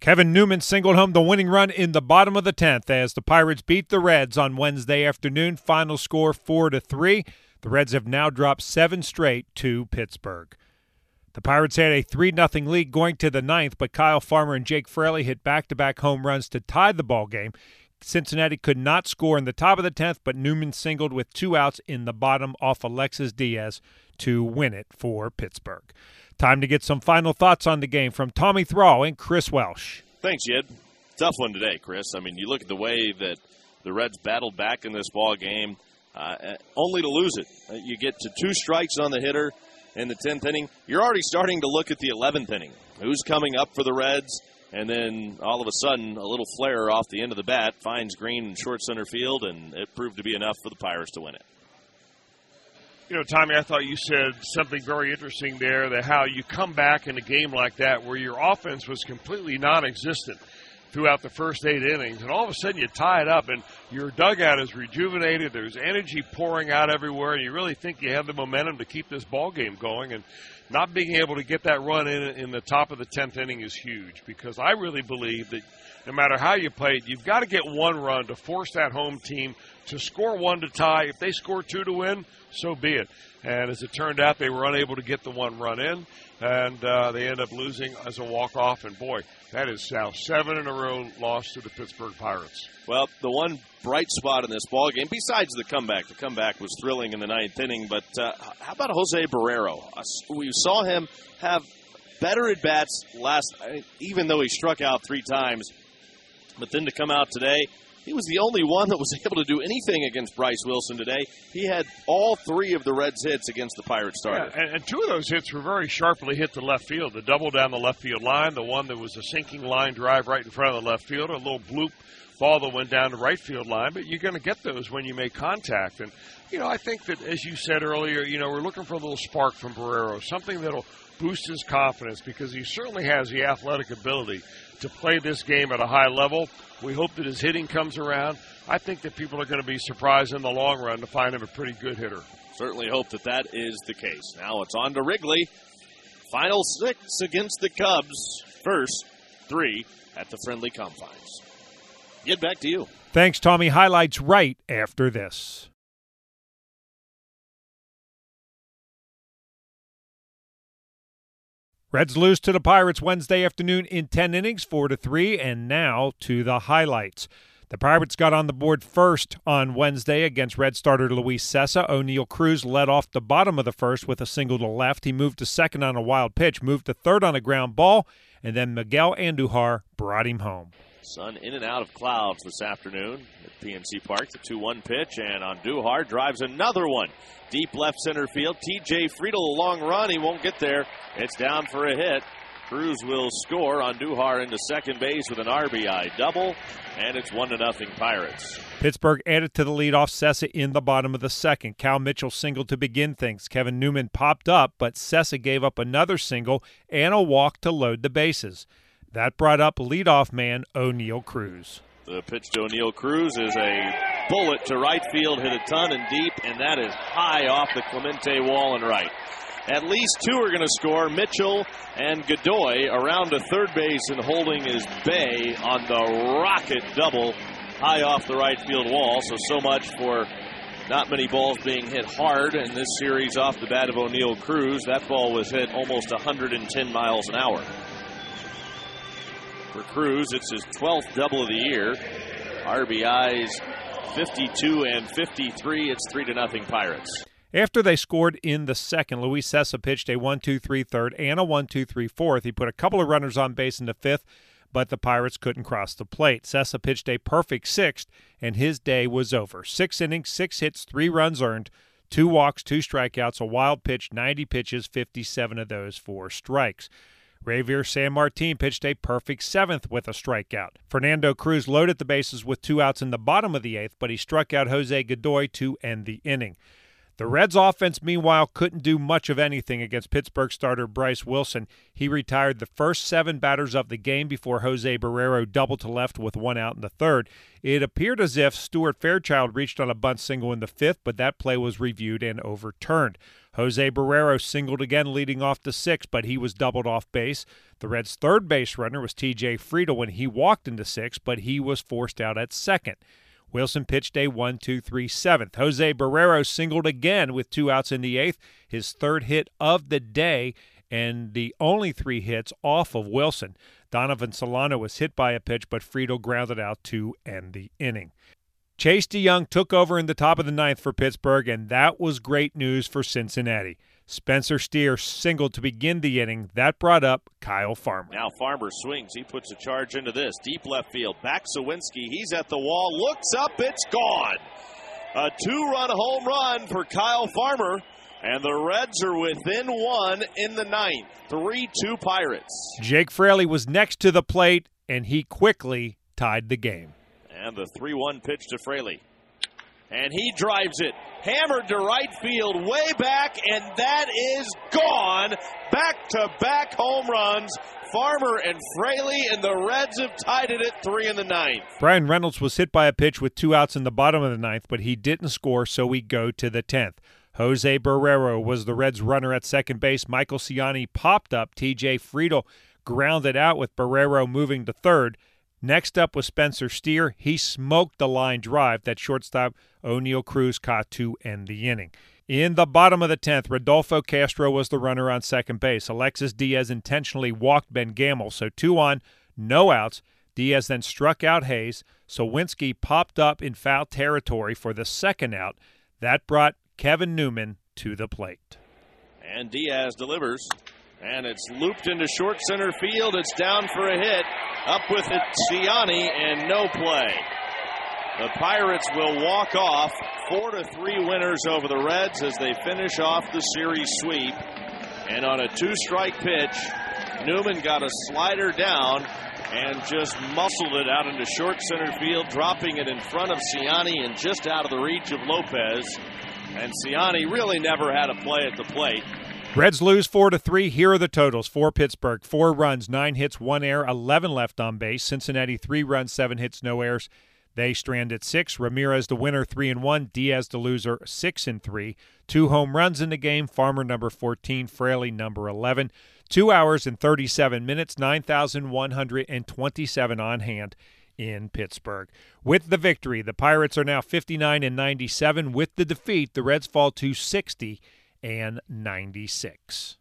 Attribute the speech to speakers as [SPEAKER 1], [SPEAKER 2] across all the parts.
[SPEAKER 1] Kevin Newman singled home the winning run in the bottom of the 10th as the Pirates beat the Reds on Wednesday afternoon. Final score 4 to 3. The Reds have now dropped 7 straight to Pittsburgh. The Pirates had a 3 0 lead going to the ninth, but Kyle Farmer and Jake Fraley hit back to back home runs to tie the ball game. Cincinnati could not score in the top of the 10th, but Newman singled with two outs in the bottom off Alexis Diaz to win it for Pittsburgh. Time to get some final thoughts on the game from Tommy Thrall and Chris Welsh.
[SPEAKER 2] Thanks, Jed. Tough one today, Chris. I mean, you look at the way that the Reds battled back in this ball game, uh, only to lose it. Uh, you get to two strikes on the hitter in the 10th inning. You're already starting to look at the 11th inning. Who's coming up for the Reds? And then all of a sudden, a little flare off the end of the bat finds Green in short center field, and it proved to be enough for the Pirates to win it.
[SPEAKER 3] You know, Tommy, I thought you said something very interesting there that how you come back in a game like that where your offense was completely non existent throughout the first eight innings, and all of a sudden you tie it up, and your dugout is rejuvenated. There's energy pouring out everywhere, and you really think you have the momentum to keep this ball game going. And not being able to get that run in in the top of the tenth inning is huge because I really believe that no matter how you play it, you've got to get one run to force that home team to score one to tie. If they score two to win, so be it. And as it turned out, they were unable to get the one run in, and uh, they end up losing as a walk off. And boy, that is now seven in a row loss to the Pittsburgh Pirates.
[SPEAKER 2] Well, the one bright spot in this ball game, besides the comeback, the comeback was thrilling in the ninth inning. But uh, how about Jose Barrero? Uh, we saw him have better at bats last, even though he struck out three times. But then to come out today he was the only one that was able to do anything against Bryce Wilson today. He had all three of the Reds' hits against the Pirates starter.
[SPEAKER 3] Yeah, and, and, two of those hits were very sharply hit to left field. The double down the left field line, the one that was a sinking line drive right in front of the left field, a little bloop ball that went down the right field line. But you're going to get those when you make contact. And, you know, I think that, as you said earlier, you know, we're looking for a little spark from Barrero, something that'll boost his confidence because he certainly has the athletic ability to play this game at a high level. We hope that his hitting comes around. I think that people are going to be surprised in the long run to find him a pretty good hitter.
[SPEAKER 2] Certainly hope that that is the case. Now it's on to Wrigley. Final six against the Cubs. First three at the friendly confines. Get back to you.
[SPEAKER 1] Thanks, Tommy. Highlights right after this. Reds lose to the Pirates Wednesday afternoon in 10 innings, 4 to 3, and now to the highlights. The Pirates got on the board first on Wednesday against Red starter Luis Cessa. Oneil Cruz led off the bottom of the first with a single to left. He moved to second on a wild pitch, moved to third on a ground ball, and then Miguel Andujar brought him home.
[SPEAKER 2] Sun in and out of clouds this afternoon at PNC Park. The 2 1 pitch, and Andujar drives another one. Deep left center field. TJ Friedl, a long run. He won't get there. It's down for a hit. Cruz will score Andujar into second base with an RBI double, and it's 1 to nothing Pirates.
[SPEAKER 1] Pittsburgh added to the lead off Cessa in the bottom of the second. Cal Mitchell singled to begin things. Kevin Newman popped up, but Cessa gave up another single and a walk to load the bases. That brought up leadoff man Oneil Cruz.
[SPEAKER 2] The pitch to Oneil Cruz is a bullet to right field, hit a ton and deep, and that is high off the Clemente wall and right. At least two are going to score. Mitchell and Godoy around to third base and holding his bay on the rocket double high off the right field wall. So, so much for not many balls being hit hard in this series off the bat of Oneil Cruz. That ball was hit almost 110 miles an hour. For Cruz, it's his 12th double of the year. RBIs 52 and 53. It's 3 to nothing Pirates.
[SPEAKER 1] After they scored in the second, Luis Cessa pitched a 1 2 3 third and a 1 2 3 fourth. He put a couple of runners on base in the fifth, but the Pirates couldn't cross the plate. Cessa pitched a perfect sixth, and his day was over. Six innings, six hits, three runs earned, two walks, two strikeouts, a wild pitch, 90 pitches, 57 of those for strikes. Reiver Sanmartin pitched a perfect seventh with a strikeout. Fernando Cruz loaded the bases with two outs in the bottom of the eighth, but he struck out Jose Godoy to end the inning. The Reds offense, meanwhile, couldn't do much of anything against Pittsburgh starter Bryce Wilson. He retired the first seven batters of the game before Jose Barrero doubled to left with one out in the third. It appeared as if Stuart Fairchild reached on a bunt single in the fifth, but that play was reviewed and overturned. Jose Barrero singled again, leading off the sixth, but he was doubled off base. The Reds' third base runner was T.J. Friedl when he walked into sixth, but he was forced out at second. Wilson pitched a 1 2 3 seventh. Jose Barrero singled again with two outs in the eighth, his third hit of the day, and the only three hits off of Wilson. Donovan Solano was hit by a pitch, but Friedl grounded out to end the inning. Chase DeYoung took over in the top of the ninth for Pittsburgh, and that was great news for Cincinnati. Spencer Steer singled to begin the inning. That brought up Kyle Farmer.
[SPEAKER 2] Now Farmer swings. He puts a charge into this. Deep left field. Back Suwinski. He's at the wall. Looks up. It's gone. A two run home run for Kyle Farmer. And the Reds are within one in the ninth. 3 2 Pirates.
[SPEAKER 1] Jake Fraley was next to the plate, and he quickly tied the game.
[SPEAKER 2] And the 3 1 pitch to Fraley. And he drives it. Hammered to right field, way back, and that is gone. Back to back home runs. Farmer and Fraley, and the Reds have tied it at three in the ninth.
[SPEAKER 1] Bryan Reynolds was hit by a pitch with two outs in the bottom of the ninth, but he didn't score, so we go to the tenth. Jose Barrero was the Reds' runner at second base. Michael Siani popped up. TJ Friedl grounded out with Barrero moving to third. Next up was Spencer Steer. He smoked the line drive that shortstop Oneil Cruz caught to end the inning. In the bottom of the 10th, Rodolfo Castro was the runner on second base. Alexis Diaz intentionally walked Ben Gamel, so two on, no outs. Diaz then struck out Hayes. Suwinski popped up in foul territory for the second out. That brought Kevin Newman to the plate.
[SPEAKER 2] And Diaz delivers. And it's looped into short center field. It's down for a hit. Up with it, Siani, and no play. The Pirates will walk off four to three winners over the Reds as they finish off the series sweep. And on a two strike pitch, Newman got a slider down and just muscled it out into short center field, dropping it in front of Siani and just out of the reach of Lopez. And Siani really never had a play at the plate.
[SPEAKER 1] Reds lose four to three. Here are the totals for Pittsburgh: four runs, nine hits, one error, eleven left on base. Cincinnati three runs, seven hits, no errors. They strand at six. Ramirez the winner, three and one. Diaz the loser, six and three. Two home runs in the game. Farmer number fourteen. Fraley number eleven. Two hours and thirty-seven minutes. Nine thousand one hundred and twenty-seven on hand in Pittsburgh. With the victory, the Pirates are now 59 and 97. With the defeat, the Reds fall to 60 and 96.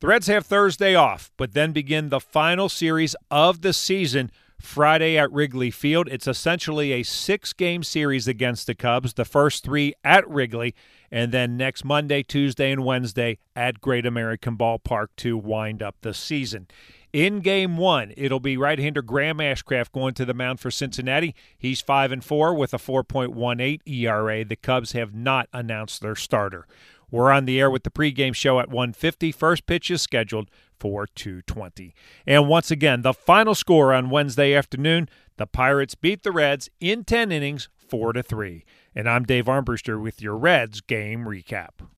[SPEAKER 1] The Reds have Thursday off, but then begin the final series of the season Friday at Wrigley Field. It's essentially a six game series against the Cubs, the first three at Wrigley, and then next Monday, Tuesday, and Wednesday at Great American Ballpark to wind up the season. In game one, it'll be right-hander Graham Ashcraft going to the mound for Cincinnati. He's five and four with a 4.18 ERA. The Cubs have not announced their starter. We're on the air with the pregame show at 150. First pitch is scheduled for 220. And once again, the final score on Wednesday afternoon, the Pirates beat the Reds in 10 innings, 4 to 3. And I'm Dave Armbruster with your Reds game recap.